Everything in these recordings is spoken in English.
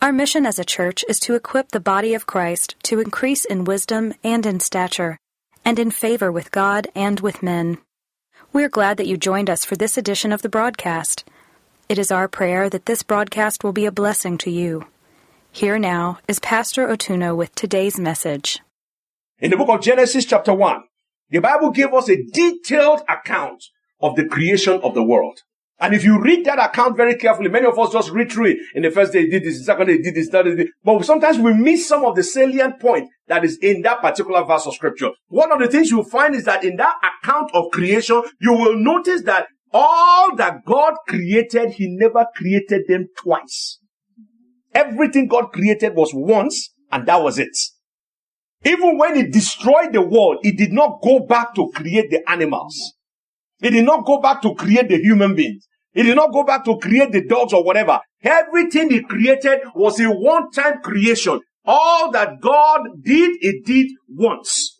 Our mission as a church is to equip the body of Christ to increase in wisdom and in stature, and in favor with God and with men. We're glad that you joined us for this edition of the broadcast. It is our prayer that this broadcast will be a blessing to you. Here now is Pastor Otuno with today's message. In the book of Genesis, chapter 1, the Bible gave us a detailed account of the creation of the world. And if you read that account very carefully, many of us just read through it. In the first day, he did this, the second day, he did this, third day. But sometimes we miss some of the salient point that is in that particular verse of scripture. One of the things you'll find is that in that account of creation, you will notice that all that God created, He never created them twice. Everything God created was once, and that was it. Even when He destroyed the world, He did not go back to create the animals. He did not go back to create the human beings. He did not go back to create the dogs or whatever. Everything he created was a one-time creation. All that God did, he did once.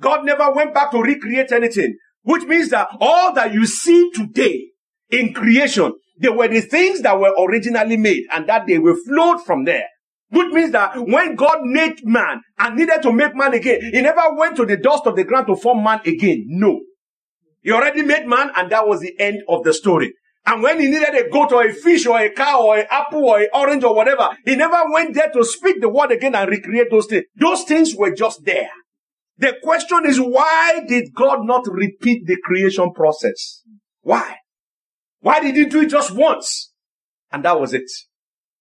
God never went back to recreate anything, which means that all that you see today in creation, they were the things that were originally made and that they were flowed from there. Which means that when God made man and needed to make man again, he never went to the dust of the ground to form man again. No. He already made man and that was the end of the story. And when he needed a goat or a fish or a cow or an apple or an orange or whatever, he never went there to speak the word again and recreate those things. Those things were just there. The question is, why did God not repeat the creation process? Why? Why did he do it just once? And that was it.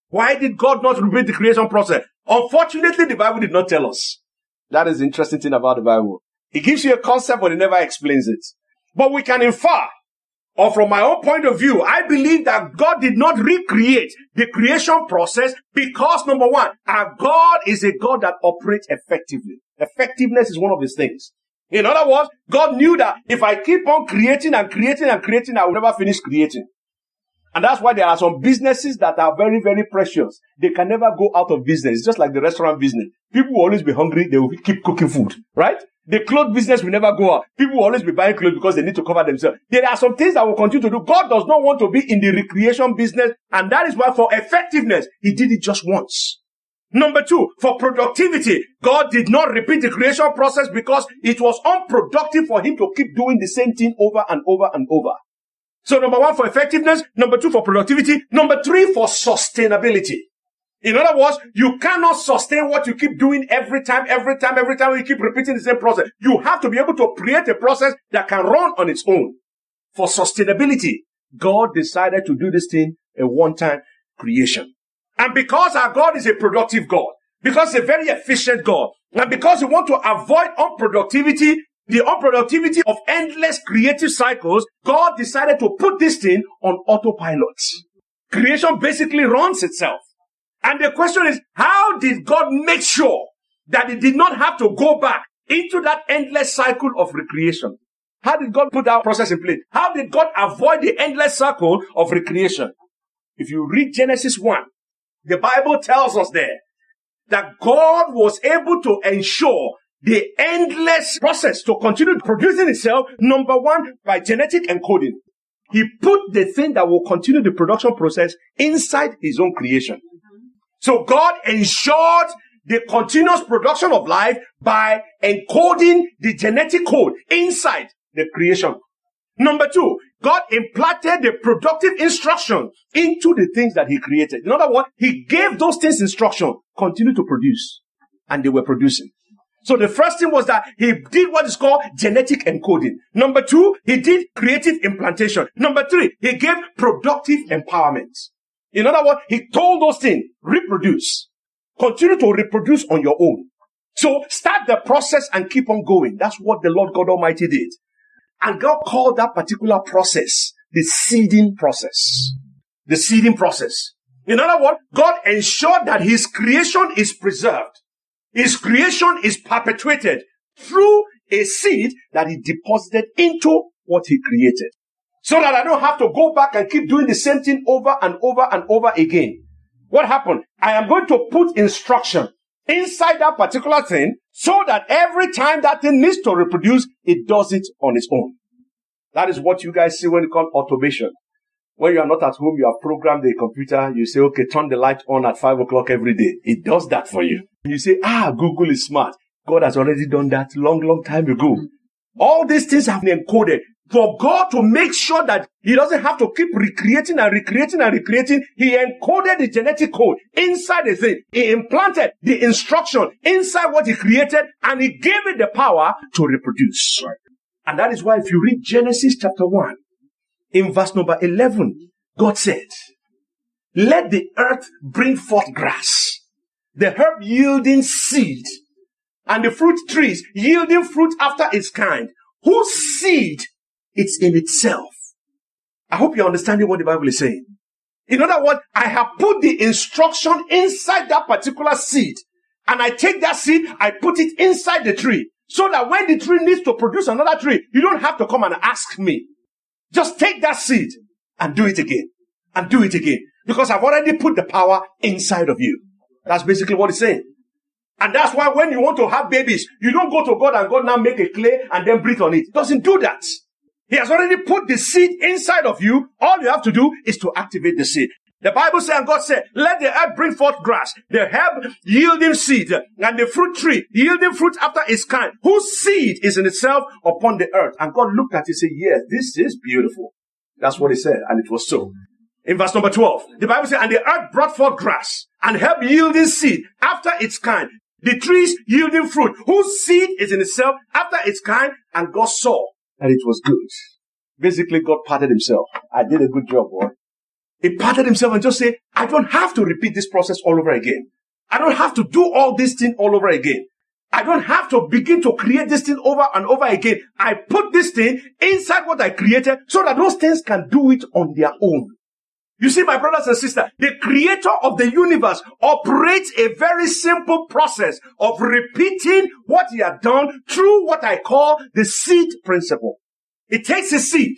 Why did God not repeat the creation process? Unfortunately, the Bible did not tell us. That is the interesting thing about the Bible. It gives you a concept, but it never explains it. But we can infer, or from my own point of view, I believe that God did not recreate the creation process because number one, our God is a God that operates effectively. Effectiveness is one of his things. In other words, God knew that if I keep on creating and creating and creating, I will never finish creating. And that's why there are some businesses that are very, very precious. They can never go out of business. It's just like the restaurant business. People will always be hungry. They will keep cooking food, right? The clothes business will never go out. People will always be buying clothes because they need to cover themselves. There are some things that will continue to do. God does not want to be in the recreation business. And that is why for effectiveness, he did it just once. Number two, for productivity, God did not repeat the creation process because it was unproductive for him to keep doing the same thing over and over and over. So number one, for effectiveness. Number two, for productivity. Number three, for sustainability. In other words, you cannot sustain what you keep doing every time, every time, every time you keep repeating the same process. You have to be able to create a process that can run on its own. For sustainability, God decided to do this thing a one-time creation. And because our God is a productive God, because he's a very efficient God, and because we want to avoid unproductivity, the unproductivity of endless creative cycles, God decided to put this thing on autopilot. Creation basically runs itself. And the question is, how did God make sure that it did not have to go back into that endless cycle of recreation? How did God put that process in place? How did God avoid the endless cycle of recreation? If you read Genesis 1, the Bible tells us there that God was able to ensure the endless process to continue producing itself, number one, by genetic encoding. He put the thing that will continue the production process inside his own creation. So God ensured the continuous production of life by encoding the genetic code inside the creation. Number two, God implanted the productive instruction into the things that he created. In other words, he gave those things instruction, continue to produce. And they were producing. So the first thing was that he did what is called genetic encoding. Number two, he did creative implantation. Number three, he gave productive empowerment. In other words, he told those things, reproduce. Continue to reproduce on your own. So start the process and keep on going. That's what the Lord God Almighty did. And God called that particular process the seeding process. The seeding process. In other words, God ensured that his creation is preserved. His creation is perpetuated through a seed that he deposited into what he created. So that I don't have to go back and keep doing the same thing over and over and over again. What happened? I am going to put instruction inside that particular thing so that every time that thing needs to reproduce, it does it on its own. That is what you guys see when you call automation. When you are not at home, you have programmed the computer, you say, okay, turn the light on at five o'clock every day. It does that for you. You say, ah, Google is smart. God has already done that long, long time ago. All these things have been encoded for God to make sure that he doesn't have to keep recreating and recreating and recreating. He encoded the genetic code inside the thing. He implanted the instruction inside what he created and he gave it the power to reproduce. And that is why if you read Genesis chapter 1, in verse number 11, God said, let the earth bring forth grass, the herb yielding seed, and the fruit trees yielding fruit after its kind, whose seed it's in itself. I hope you're understanding what the Bible is saying. In other words, I have put the instruction inside that particular seed. And I take that seed, I put it inside the tree. So that when the tree needs to produce another tree, you don't have to come and ask me. Just take that seed and do it again. And do it again. Because I've already put the power inside of you. That's basically what it's saying. And that's why when you want to have babies, you don't go to God and God now make a clay and then breathe on it. It doesn't do that. He has already put the seed inside of you. All you have to do is to activate the seed. The Bible says, and God said, let the earth bring forth grass, the herb yielding seed, and the fruit tree yielding fruit after its kind, whose seed is in itself upon the earth. And God looked at it and said, yes, this is beautiful. That's what he said, and it was so. In verse number 12, the Bible says, and the earth brought forth grass, and herb yielding seed after its kind, the trees yielding fruit, whose seed is in itself after its kind, and God saw and it was good. Basically, God patted himself. I did a good job, boy. He patted himself and just said, I don't have to repeat this process all over again. I don't have to do all this thing all over again. I don't have to begin to create this thing over and over again. I put this thing inside what I created so that those things can do it on their own. You see, my brothers and sisters, the creator of the universe operates a very simple process of repeating what he had done through what I call the seed principle. It takes a seed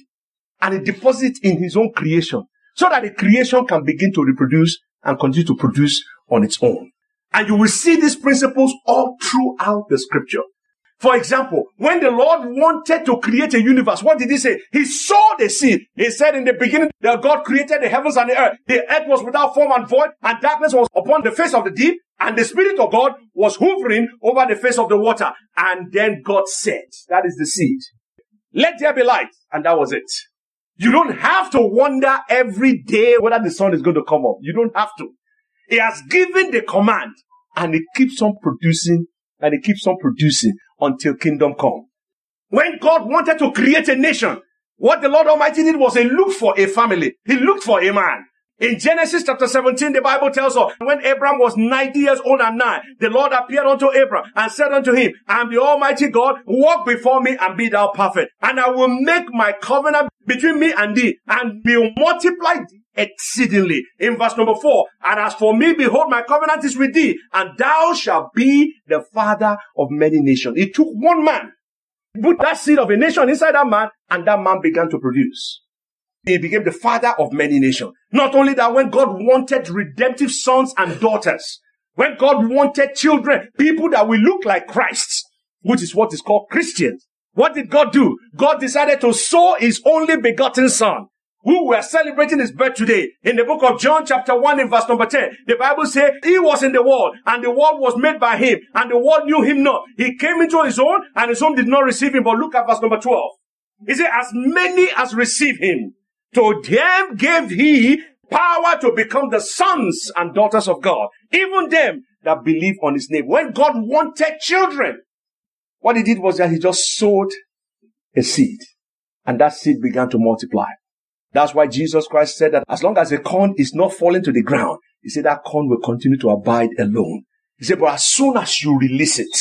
and it deposits it in his own creation so that the creation can begin to reproduce and continue to produce on its own. And you will see these principles all throughout the scripture. For example, when the Lord wanted to create a universe, what did he say? He saw the seed. He said in the beginning that God created the heavens and the earth. The earth was without form and void, and darkness was upon the face of the deep, and the Spirit of God was hovering over the face of the water. And then God said, that is the seed. Let there be light. And that was it. You don't have to wonder every day whether the sun is going to come up. You don't have to. He has given the command and it keeps on producing and it keeps on producing until kingdom come. When God wanted to create a nation, what the Lord Almighty did was he looked for a family. He looked for a man. In Genesis chapter 17, the Bible tells us, when Abraham was 90 years old and nine, the Lord appeared unto Abraham and said unto him, I am the Almighty God, walk before me and be thou perfect. And I will make my covenant between me and thee and will multiply exceedingly. In verse number four, and as for me, behold, my covenant is with thee, and thou shalt be the father of many nations. It took one man, put that seed of a nation inside that man, and that man began to produce. He became the father of many nations. Not only that, when God wanted redemptive sons and daughters, when God wanted children, people that will look like Christ, which is what is called Christians, what did God do? God decided to sow his only begotten son who we are celebrating his birth today. In the book of John chapter 1 in verse number 10, the Bible says he was in the world and the world was made by him and the world knew him not. He came into his own and his own did not receive him. But look at verse number 12. He said, as many as receive him, to them gave he power to become the sons and daughters of God. Even them that believe on his name. When God wanted children, what he did was that he just sowed a seed and that seed began to multiply. That's why Jesus Christ said that as long as the corn is not falling to the ground, he said that corn will continue to abide alone. He said, but as soon as you release it,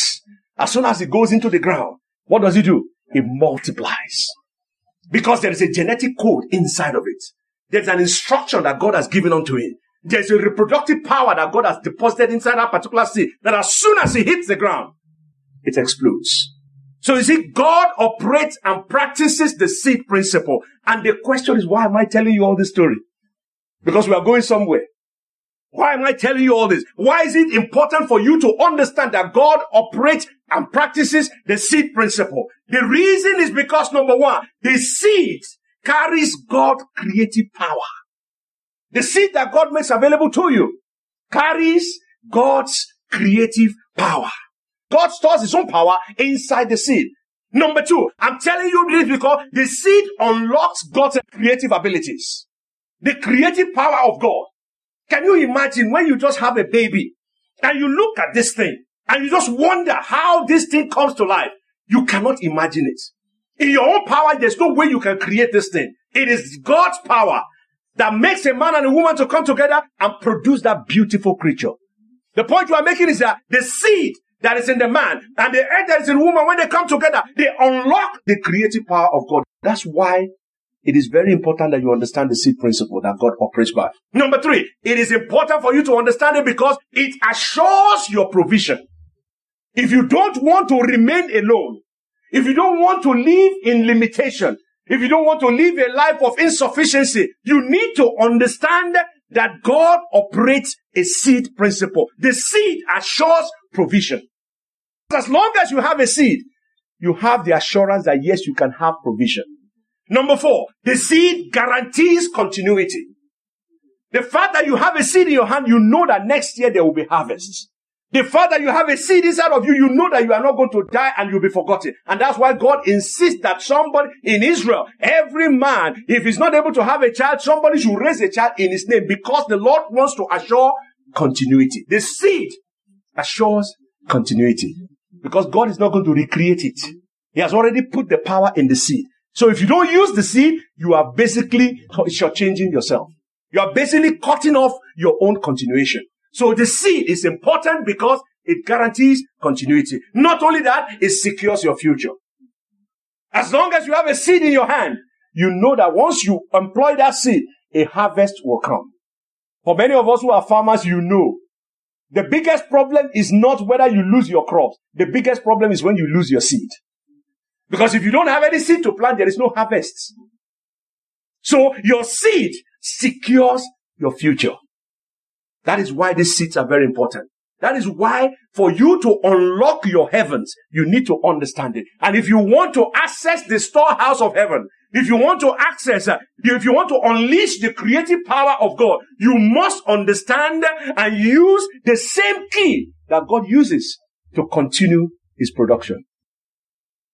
as soon as it goes into the ground, what does it do? It multiplies. Because there is a genetic code inside of it. There's an instruction that God has given unto it. there's a reproductive power that God has deposited inside that particular seed that as soon as it hits the ground, it explodes. So you see, God operates and practices the seed principle. And the question is, why am I telling you all this story? Because we are going somewhere. Why am I telling you all this? Why is it important for you to understand that God operates and practices the seed principle? The reason is because number one, the seed carries God's creative power. The seed that God makes available to you carries God's creative power. God stores his own power inside the seed. Number two, I'm telling you this because the seed unlocks God's creative abilities. The creative power of God. Can you imagine when you just have a baby and you look at this thing and you just wonder how this thing comes to life? You cannot imagine it. In your own power, there's no way you can create this thing. It is God's power that makes a man and a woman to come together and produce that beautiful creature. The point you are making is that the seed that is in the man and the egg that is in the woman, when they come together, they unlock the creative power of God. That's why it is very important that you understand the seed principle that God operates by. Number three, it is important for you to understand it because it assures your provision. If you don't want to remain alone, if you don't want to live in limitation, if you don't want to live a life of insufficiency, you need to understand that God operates a seed principle. The seed assures provision. As long as you have a seed, you have the assurance that yes, you can have provision. Number four, the seed guarantees continuity. The fact that you have a seed in your hand, you know that next year there will be harvests. The fact that you have a seed inside of you, you know that you are not going to die and you'll be forgotten. And that's why God insists that somebody in Israel, every man, if he's not able to have a child, somebody should raise a child in his name because the Lord wants to assure continuity. The seed assures continuity because God is not going to recreate it. He has already put the power in the seed. So if you don't use the seed, you are basically changing yourself. You are basically cutting off your own continuation. So the seed is important because it guarantees continuity. Not only that, it secures your future. As long as you have a seed in your hand, you know that once you employ that seed, a harvest will come. For many of us who are farmers, you know the biggest problem is not whether you lose your crops. The biggest problem is when you lose your seed. Because if you don't have any seed to plant, there is no harvest. So your seed secures your future. That is why these seats are very important. That is why for you to unlock your heavens, you need to understand it. And if you want to access the storehouse of heaven, if you want to access, uh, if you want to unleash the creative power of God, you must understand and use the same key that God uses to continue his production.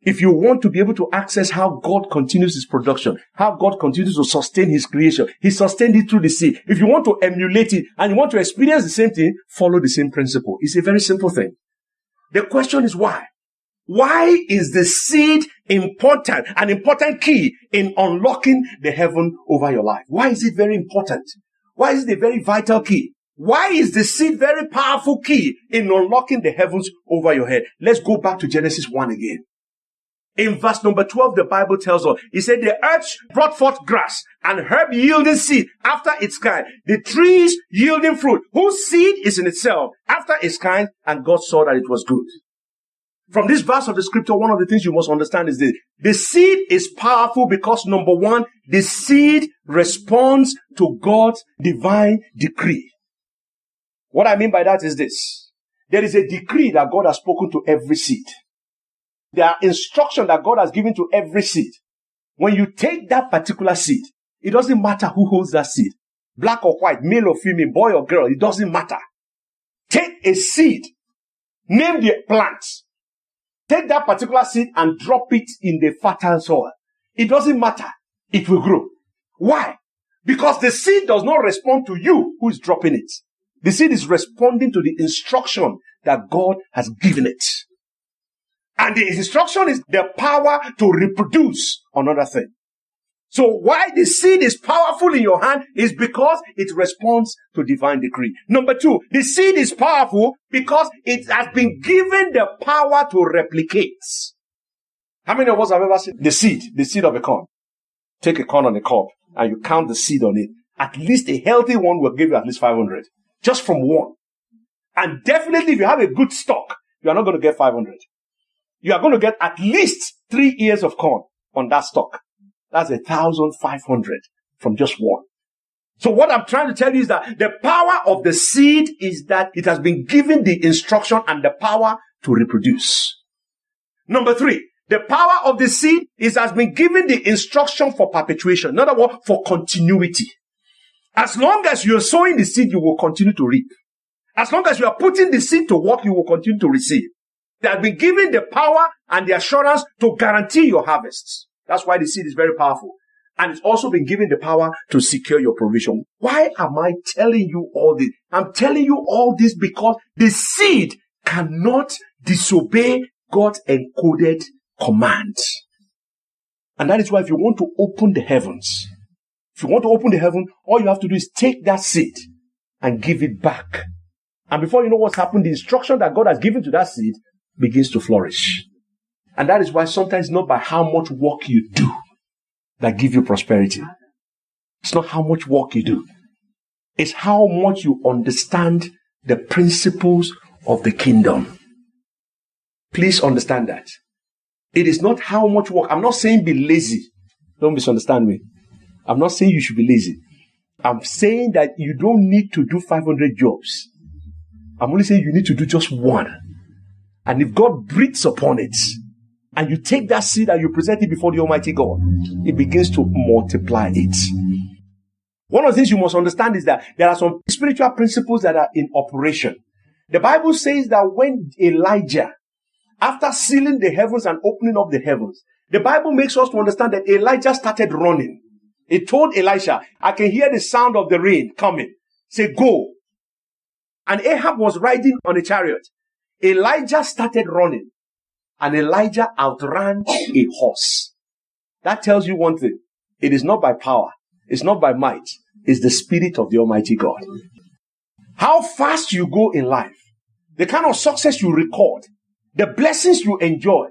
If you want to be able to access how God continues his production, how God continues to sustain his creation, he sustained it through the sea. If you want to emulate it and you want to experience the same thing, follow the same principle. It's a very simple thing. The question is why? Why is the seed important, an important key in unlocking the heaven over your life? Why is it very important? Why is it a very vital key? Why is the seed very powerful key in unlocking the heavens over your head? Let's go back to Genesis 1 again. In verse number 12, the Bible tells us, he said, the earth brought forth grass and herb yielding seed after its kind, the trees yielding fruit, whose seed is in itself after its kind, and God saw that it was good. From this verse of the scripture, one of the things you must understand is this. The seed is powerful because number one, the seed responds to God's divine decree. What I mean by that is this. There is a decree that God has spoken to every seed. There are instructions that God has given to every seed. When you take that particular seed, it doesn't matter who holds that seed. Black or white, male or female, boy or girl, it doesn't matter. Take a seed, name the plant. take that particular seed and drop it in the fertile soil. It doesn't matter. It will grow. Why? Because the seed does not respond to you who is dropping it. The seed is responding to the instruction that God has given it. And the instruction is the power to reproduce another thing. So why the seed is powerful in your hand is because it responds to divine decree. Number two, the seed is powerful because it has been given the power to replicate. How many of us have ever seen the seed, the seed of a corn? Take a corn on a cob and you count the seed on it at least a healthy one will give you at least 500 just from one. And definitely if you have a good stock, you are not going to get 500. You are going to get at least three years of corn on that stock. That's a thousand five hundred from just one. So what I'm trying to tell you is that the power of the seed is that it has been given the instruction and the power to reproduce. Number three, the power of the seed is has been given the instruction for perpetuation. In other words, for continuity. As long as you're sowing the seed, you will continue to reap. As long as you are putting the seed to work, you will continue to receive. They have been given the power and the assurance to guarantee your harvests. That's why the seed is very powerful. And it's also been given the power to secure your provision. Why am I telling you all this? I'm telling you all this because the seed cannot disobey God's encoded command. And that is why if you want to open the heavens, if you want to open the heaven, all you have to do is take that seed and give it back. And before you know what's happened, the instruction that God has given to that seed begins to flourish. And that is why sometimes not by how much work you do that give you prosperity. It's not how much work you do. It's how much you understand the principles of the kingdom. Please understand that. It is not how much work. I'm not saying be lazy. Don't misunderstand me. I'm not saying you should be lazy. I'm saying that you don't need to do 500 jobs. I'm only saying you need to do just one. And if God breathes upon it, and you take that seed and you present it before the Almighty God, it begins to multiply it. One of the things you must understand is that there are some spiritual principles that are in operation. The Bible says that when Elijah, after sealing the heavens and opening up the heavens, the Bible makes us to understand that Elijah started running. It told Elisha, I can hear the sound of the rain coming. Say, go. And Ahab was riding on a chariot. Elijah started running and Elijah outran a horse. That tells you one thing. It is not by power. It's not by might. It's the spirit of the Almighty God. How fast you go in life, the kind of success you record, the blessings you enjoy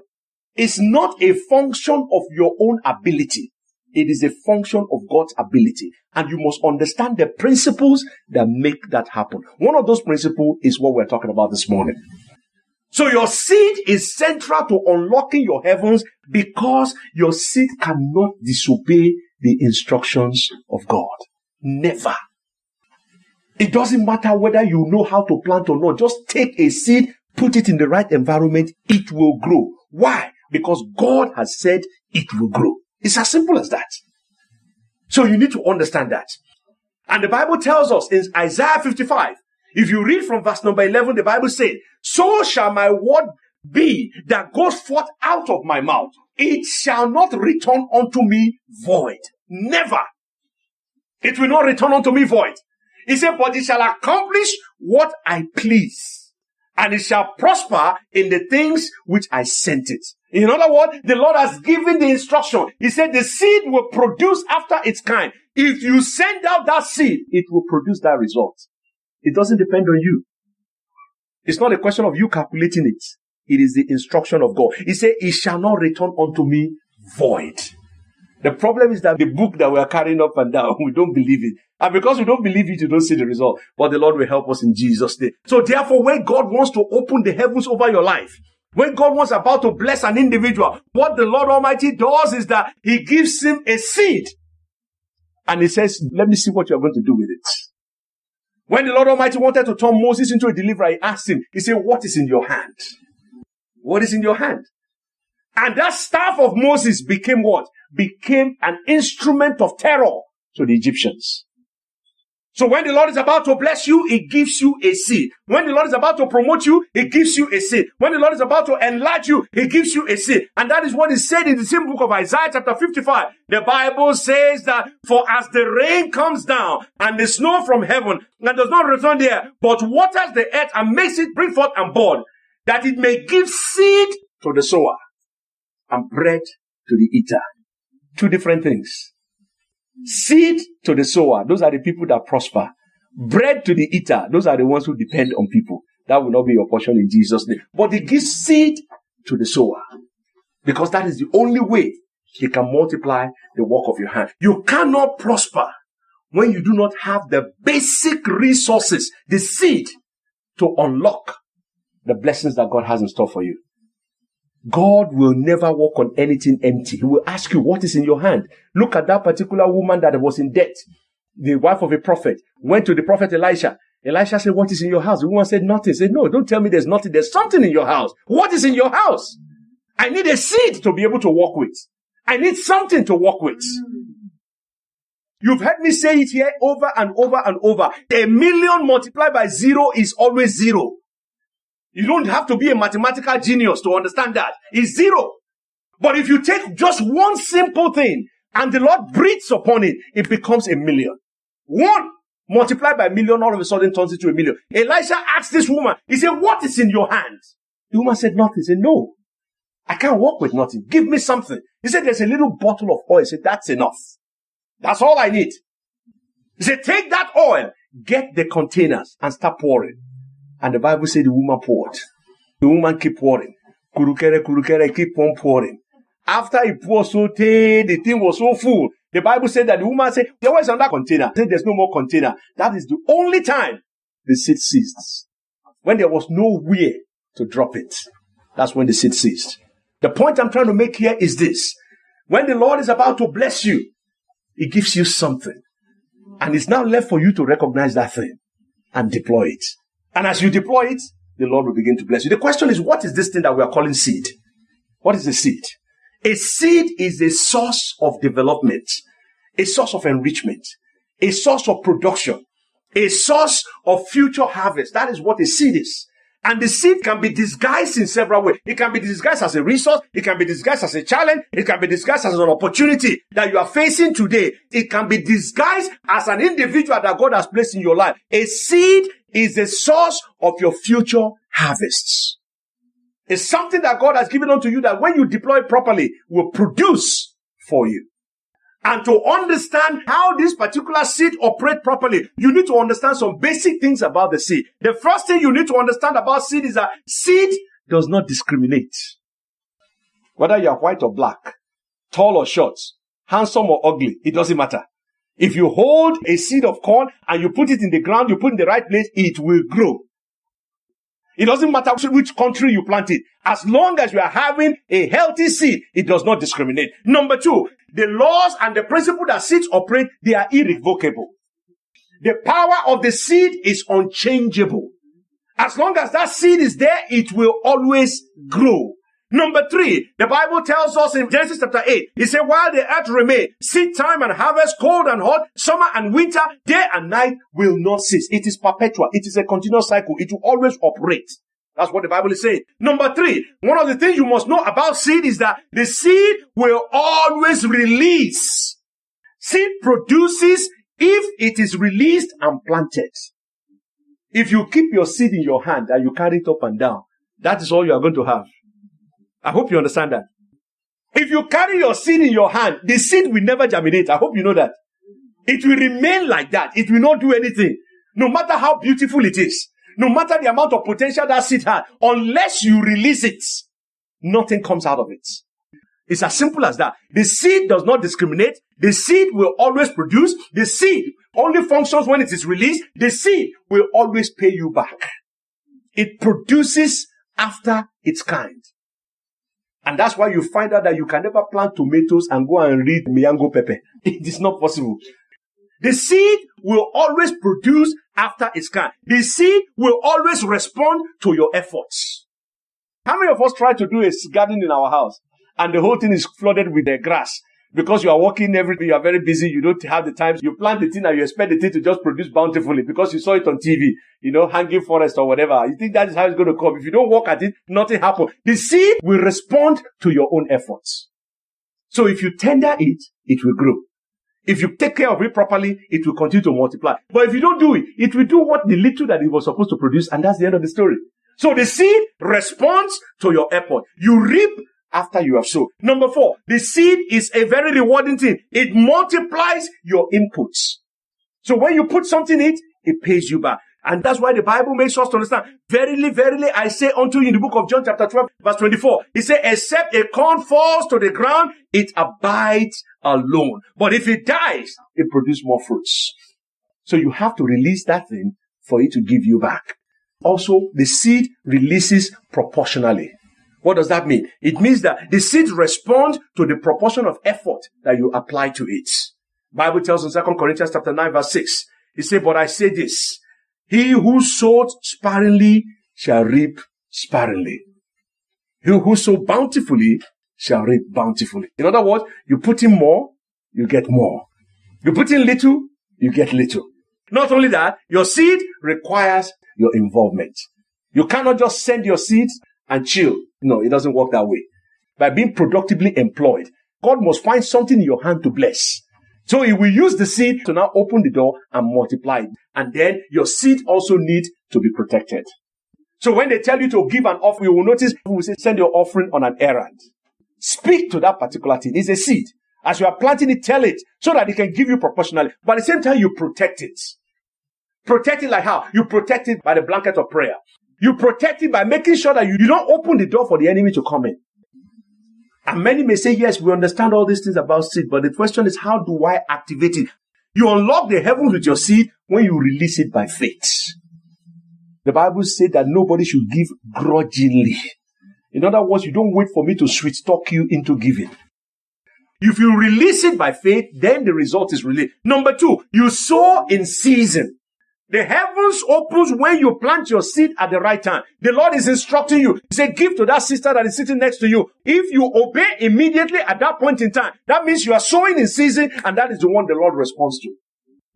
is not a function of your own ability. It is a function of God's ability. And you must understand the principles that make that happen. One of those principles is what we're talking about this morning. So your seed is central to unlocking your heavens because your seed cannot disobey the instructions of God. Never. It doesn't matter whether you know how to plant or not. Just take a seed, put it in the right environment, it will grow. Why? Because God has said it will grow. It's as simple as that. So you need to understand that. And the Bible tells us in Isaiah 55, if you read from verse number 11, the Bible says, So shall my word be that goes forth out of my mouth. It shall not return unto me void. Never. It will not return unto me void. He said, but it shall accomplish what I please. And it shall prosper in the things which I sent it. In other words, the Lord has given the instruction. He said the seed will produce after its kind. If you send out that seed, it will produce that result. It doesn't depend on you. It's not a question of you calculating it. It is the instruction of God. He said, it shall not return unto me void. The problem is that the book that we are carrying up and down, we don't believe it. And because we don't believe it, you don't see the result. But the Lord will help us in Jesus' name. So therefore, when God wants to open the heavens over your life, when God wants about to bless an individual, what the Lord Almighty does is that He gives him a seed. And He says, let me see what you're going to do with it. When the Lord Almighty wanted to turn Moses into a deliverer, he asked him, he said, what is in your hand? What is in your hand? And that staff of Moses became what? Became an instrument of terror to the Egyptians. So when the Lord is about to bless you, He gives you a seed. When the Lord is about to promote you, He gives you a seed. When the Lord is about to enlarge you, He gives you a seed. And that is what is said in the same book of Isaiah chapter 55. The Bible says that for as the rain comes down and the snow from heaven and does not return there, but waters the earth and makes it bring forth and bud, that it may give seed to the sower and bread to the eater. Two different things. Seed to the sower, those are the people that prosper. Bread to the eater, those are the ones who depend on people. That will not be your portion in Jesus' name. But he gives seed to the sower. Because that is the only way he can multiply the work of your hand. You cannot prosper when you do not have the basic resources, the seed to unlock the blessings that God has in store for you. God will never work on anything empty. He will ask you what is in your hand. Look at that particular woman that was in debt. The wife of a prophet went to the prophet Elisha. Elisha said, what is in your house? The woman said, nothing. He said, no, don't tell me there's nothing. There's something in your house. What is in your house? I need a seed to be able to work with. I need something to work with. You've heard me say it here over and over and over. A million multiplied by zero is always zero. You don't have to be a mathematical genius to understand that. It's zero. But if you take just one simple thing and the Lord breathes upon it, it becomes a million. One multiplied by a million all of a sudden turns into a million. Elisha asked this woman, he said, what is in your hands? The woman said nothing. He said, no, I can't work with nothing. Give me something. He said, there's a little bottle of oil. He said, that's enough. That's all I need. He said, take that oil, get the containers and start pouring. And the Bible said the woman poured. The woman keep pouring. Kurukere, kurukere, keep on pouring. After it poured so thin, the thing was so full. The Bible said that the woman said, there was another container. Said there's no more container. That is the only time the seed ceased. When there was nowhere to drop it. That's when the seed ceased. The point I'm trying to make here is this. When the Lord is about to bless you, He gives you something. And it's now left for you to recognize that thing and deploy it. And as you deploy it, the Lord will begin to bless you. The question is, what is this thing that we are calling seed? What is a seed? A seed is a source of development, a source of enrichment, a source of production, a source of future harvest. That is what a seed is. And the seed can be disguised in several ways. It can be disguised as a resource. It can be disguised as a challenge. It can be disguised as an opportunity that you are facing today. It can be disguised as an individual that God has placed in your life. A seed is the source of your future harvests. It's something that God has given unto you that when you deploy properly will produce for you and to understand how this particular seed operate properly, you need to understand some basic things about the seed. The first thing you need to understand about seed is that seed does not discriminate. Whether you are white or black, tall or short, handsome or ugly, it doesn't matter. If you hold a seed of corn and you put it in the ground, you put in the right place, it will grow. It doesn't matter which country you plant it. As long as you are having a healthy seed, it does not discriminate. Number two, the laws and the principle that seeds operate, they are irrevocable. The power of the seed is unchangeable. As long as that seed is there, it will always grow. Number three, the Bible tells us in Genesis chapter 8, it said, while the earth remains, seed time and harvest, cold and hot, summer and winter, day and night will not cease. It is perpetual. It is a continuous cycle. It will always operate. That's what the Bible is saying. Number three, one of the things you must know about seed is that the seed will always release. Seed produces if it is released and planted. If you keep your seed in your hand and you carry it up and down, that is all you are going to have. I hope you understand that. If you carry your seed in your hand, the seed will never germinate. I hope you know that. It will remain like that. It will not do anything. No matter how beautiful it is. No matter the amount of potential that seed has. Unless you release it, nothing comes out of it. It's as simple as that. The seed does not discriminate. The seed will always produce. The seed only functions when it is released. The seed will always pay you back. It produces after its kind. And that's why you find out that you can never plant tomatoes and go and read mango pepper. It is not possible. The seed will always produce after its kind. The seed will always respond to your efforts. How many of us try to do a garden in our house and the whole thing is flooded with the grass? Because you are working every day, you are very busy, you don't have the time. You plant the thing and you expect the thing to just produce bountifully because you saw it on TV, you know, hanging forest or whatever. You think that is how it's going to come. If you don't work at it, nothing happens. The seed will respond to your own efforts. So if you tender it, it will grow. If you take care of it properly, it will continue to multiply. But if you don't do it, it will do what the little that it was supposed to produce, and that's the end of the story. So the seed responds to your effort. You reap after you have sown. Number four, the seed is a very rewarding thing. It multiplies your inputs. So when you put something in it, it pays you back. And that's why the Bible makes us to understand. Verily, verily, I say unto you in the book of John chapter 12, verse 24. He said, except a corn falls to the ground, it abides alone. But if it dies, it produces more fruits. So you have to release that thing for it to give you back. Also, the seed releases proportionally. What does that mean? It means that the seed responds to the proportion of effort that you apply to it. Bible tells in 2 Corinthians chapter 9 verse 6, he said, but I say this, he who sowed sparingly shall reap sparingly. He who sowed bountifully shall reap bountifully. In other words, you put in more, you get more. You put in little, you get little. Not only that, your seed requires your involvement. You cannot just send your seeds and chill. No, it doesn't work that way. By being productively employed, God must find something in your hand to bless. So he will use the seed to now open the door and multiply it. And then your seed also needs to be protected. So when they tell you to give an offering, you will notice we will say send your offering on an errand. Speak to that particular thing. It's a seed. As you are planting it, tell it so that it can give you proportionally. But at the same time, you protect it. Protect it like how? You protect it by the blanket of prayer. You protect it by making sure that you, you don't open the door for the enemy to come in. And many may say, yes, we understand all these things about seed, but the question is, how do I activate it? You unlock the heavens with your seed when you release it by faith. The Bible said that nobody should give grudgingly. In other words, you don't wait for me to sweet talk you into giving. If you release it by faith, then the result is released. Number two, you sow in season. The heavens opens when you plant your seed at the right time. The Lord is instructing you. He said, give to that sister that is sitting next to you. If you obey immediately at that point in time, that means you are sowing in season and that is the one the Lord responds to.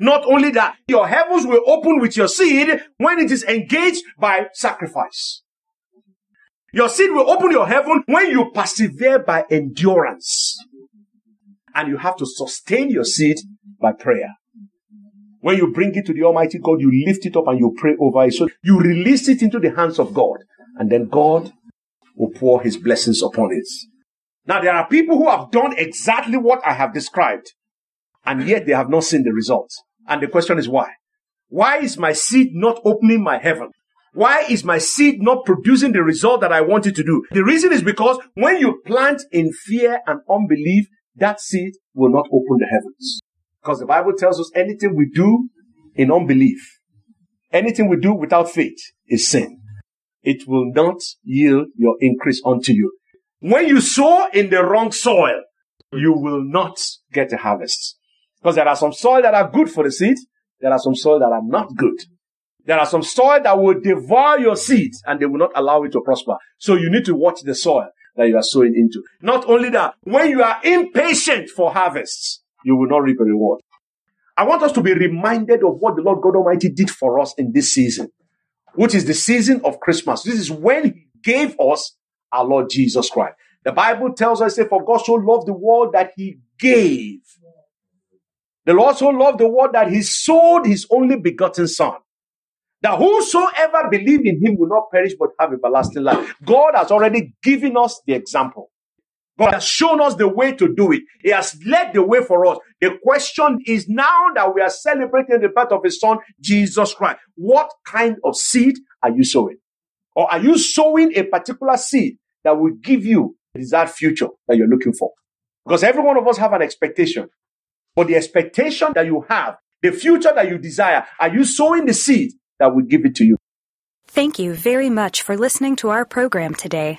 Not only that, your heavens will open with your seed when it is engaged by sacrifice. Your seed will open your heaven when you persevere by endurance. And you have to sustain your seed by prayer. When you bring it to the Almighty God, you lift it up and you pray over it. So you release it into the hands of God. And then God will pour his blessings upon it. Now there are people who have done exactly what I have described. And yet they have not seen the results. And the question is why? Why is my seed not opening my heaven? Why is my seed not producing the result that I want it to do? The reason is because when you plant in fear and unbelief, that seed will not open the heavens. Because the Bible tells us anything we do in unbelief, anything we do without faith is sin. It will not yield your increase unto you. When you sow in the wrong soil, you will not get a harvest. Because there are some soil that are good for the seed. There are some soil that are not good. There are some soil that will devour your seed and they will not allow it to prosper. So you need to watch the soil that you are sowing into. Not only that, when you are impatient for harvests, you will not reap a reward. I want us to be reminded of what the Lord God Almighty did for us in this season, which is the season of Christmas. This is when He gave us our Lord Jesus Christ. The Bible tells us, For God so loved the world that He gave. The Lord so loved the world that He sold His only begotten Son. That whosoever believe in Him will not perish but have everlasting life. God has already given us the example. God has shown us the way to do it. He has led the way for us. The question is now that we are celebrating the birth of His Son, Jesus Christ. What kind of seed are you sowing? Or are you sowing a particular seed that will give you the desired future that you're looking for? Because every one of us have an expectation. But the expectation that you have, the future that you desire, are you sowing the seed that will give it to you? Thank you very much for listening to our program today.